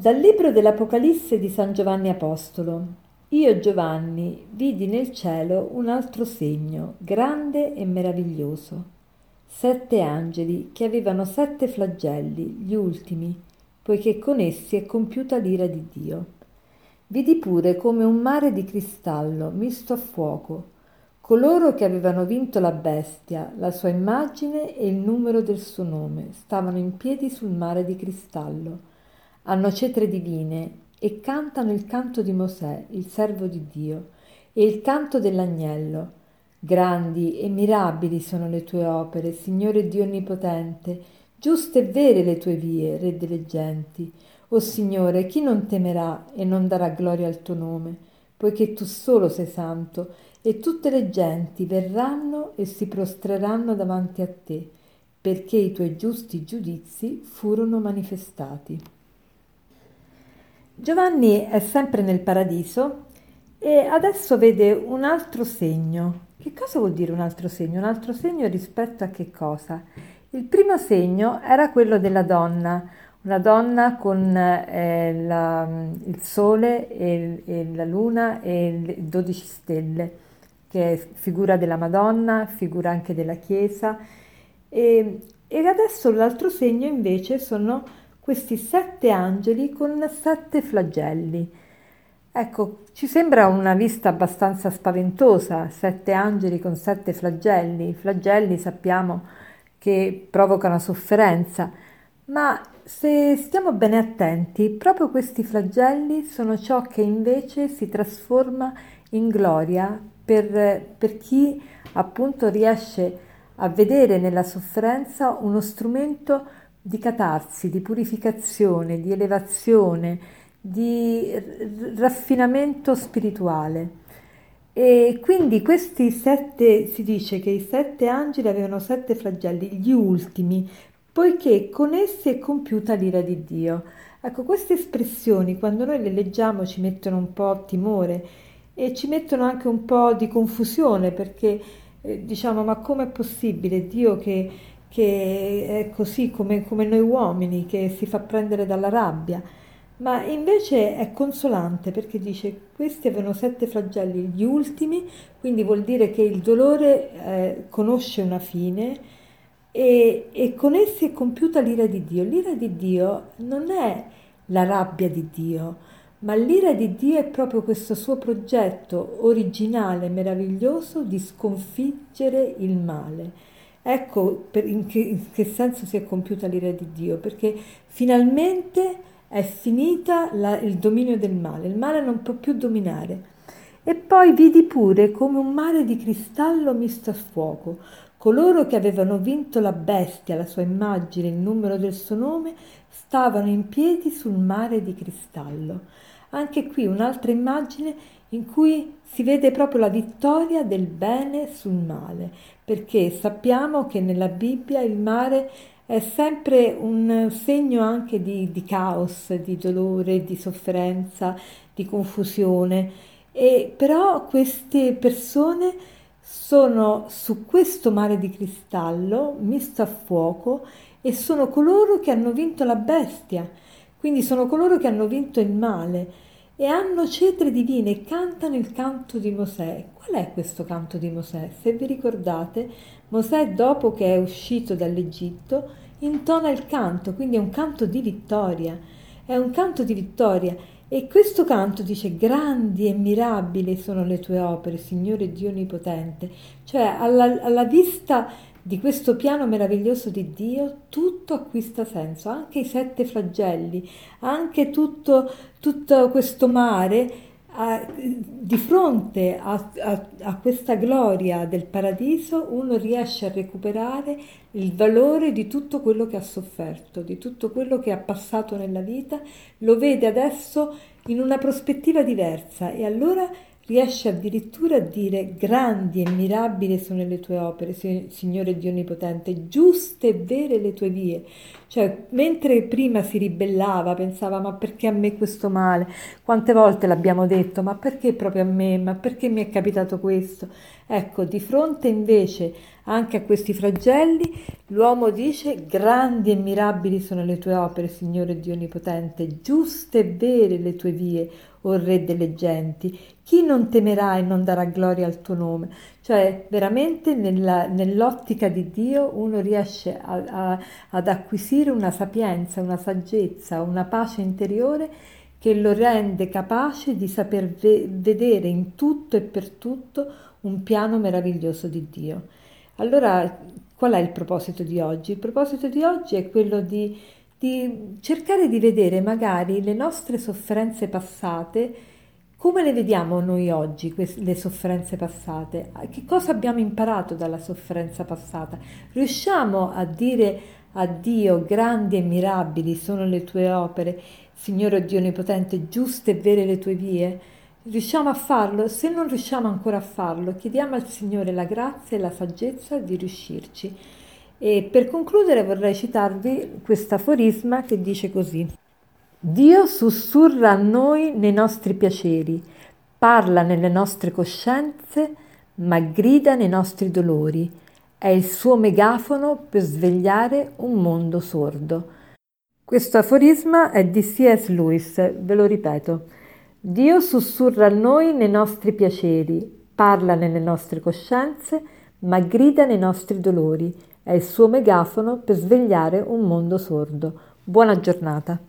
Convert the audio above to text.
Dal libro dell'Apocalisse di San Giovanni Apostolo. Io Giovanni vidi nel cielo un altro segno, grande e meraviglioso. Sette angeli che avevano sette flagelli, gli ultimi, poiché con essi è compiuta l'ira di Dio. Vidi pure come un mare di cristallo misto a fuoco, coloro che avevano vinto la bestia, la sua immagine e il numero del suo nome, stavano in piedi sul mare di cristallo hanno cetre divine e cantano il canto di Mosè, il servo di Dio, e il canto dell'agnello. Grandi e mirabili sono le tue opere, Signore Dio Onnipotente, giuste e vere le tue vie, Re delle genti. O Signore, chi non temerà e non darà gloria al tuo nome, poiché tu solo sei santo, e tutte le genti verranno e si prostreranno davanti a te, perché i tuoi giusti giudizi furono manifestati. Giovanni è sempre nel paradiso e adesso vede un altro segno. Che cosa vuol dire un altro segno? Un altro segno rispetto a che cosa? Il primo segno era quello della donna, una donna con eh, la, il sole e, e, la luna e le 12 stelle, che è figura della Madonna, figura anche della Chiesa. E, e adesso l'altro segno invece sono questi sette angeli con sette flagelli. Ecco, ci sembra una vista abbastanza spaventosa, sette angeli con sette flagelli. I flagelli sappiamo che provocano sofferenza, ma se stiamo bene attenti, proprio questi flagelli sono ciò che invece si trasforma in gloria per, per chi appunto riesce a vedere nella sofferenza uno strumento di catarsi, di purificazione, di elevazione, di raffinamento spirituale. E quindi questi sette, si dice che i sette angeli avevano sette flagelli, gli ultimi, poiché con essi è compiuta l'ira di Dio. Ecco, queste espressioni, quando noi le leggiamo, ci mettono un po' timore e ci mettono anche un po' di confusione, perché eh, diciamo, ma com'è possibile Dio che che è così come, come noi uomini, che si fa prendere dalla rabbia, ma invece è consolante perché dice questi avevano sette flagelli, gli ultimi, quindi vuol dire che il dolore eh, conosce una fine e, e, con essi è compiuta l'ira di Dio. L'ira di Dio non è la rabbia di Dio, ma l'ira di Dio è proprio questo suo progetto originale, meraviglioso di sconfiggere il male. Ecco in che, in che senso si è compiuta l'ira di Dio, perché finalmente è finita la, il dominio del male, il male non può più dominare. E poi vidi pure come un mare di cristallo misto a fuoco. Coloro che avevano vinto la bestia, la sua immagine, il numero del suo nome, stavano in piedi sul mare di cristallo. Anche qui un'altra immagine in cui si vede proprio la vittoria del bene sul male, perché sappiamo che nella Bibbia il mare è sempre un segno anche di, di caos, di dolore, di sofferenza, di confusione. E però queste persone sono su questo mare di cristallo misto a fuoco e sono coloro che hanno vinto la bestia, quindi sono coloro che hanno vinto il male e hanno cetre divine e cantano il canto di Mosè. Qual è questo canto di Mosè? Se vi ricordate, Mosè dopo che è uscito dall'Egitto intona il canto, quindi è un canto di vittoria, è un canto di vittoria e questo canto dice grandi e mirabili sono le tue opere, Signore Dio Onnipotente, cioè alla, alla vista di questo piano meraviglioso di Dio tutto acquista senso, anche i sette flagelli, anche tutto, tutto questo mare, a, di fronte a, a, a, questa gloria del paradiso uno riesce a recuperare il valore di tutto quello che ha sofferto, di tutto quello che ha passato nella vita, lo vede adesso in una prospettiva diversa. E allora riesce addirittura a dire grandi e mirabili sono le tue opere, Signore Dio Onnipotente, giuste e vere le tue vie. Cioè, mentre prima si ribellava, pensava ma perché a me questo male? Quante volte l'abbiamo detto, ma perché proprio a me? Ma perché mi è capitato questo? Ecco, di fronte invece anche a questi flagelli, l'uomo dice grandi e mirabili sono le tue opere, Signore Dio Onnipotente, giuste e vere le tue vie, o Re delle genti. Chi non temerà e non darà gloria al tuo nome? Cioè, veramente nella, nell'ottica di Dio uno riesce a, a, ad acquisire una sapienza, una saggezza, una pace interiore che lo rende capace di saper ve- vedere in tutto e per tutto un piano meraviglioso di Dio. Allora, qual è il proposito di oggi? Il proposito di oggi è quello di, di cercare di vedere magari le nostre sofferenze passate come le vediamo noi oggi, le sofferenze passate? Che cosa abbiamo imparato dalla sofferenza passata? Riusciamo a dire a Dio, grandi e mirabili sono le tue opere, Signore Dio Onnipotente, giuste e vere le tue vie? Riusciamo a farlo? Se non riusciamo ancora a farlo, chiediamo al Signore la grazia e la saggezza di riuscirci. E per concludere vorrei citarvi questo aforisma che dice così. Dio sussurra a noi nei nostri piaceri, parla nelle nostre coscienze, ma grida nei nostri dolori. È il suo megafono per svegliare un mondo sordo. Questo aforisma è di C.S. Lewis, ve lo ripeto. Dio sussurra a noi nei nostri piaceri, parla nelle nostre coscienze, ma grida nei nostri dolori. È il suo megafono per svegliare un mondo sordo. Buona giornata.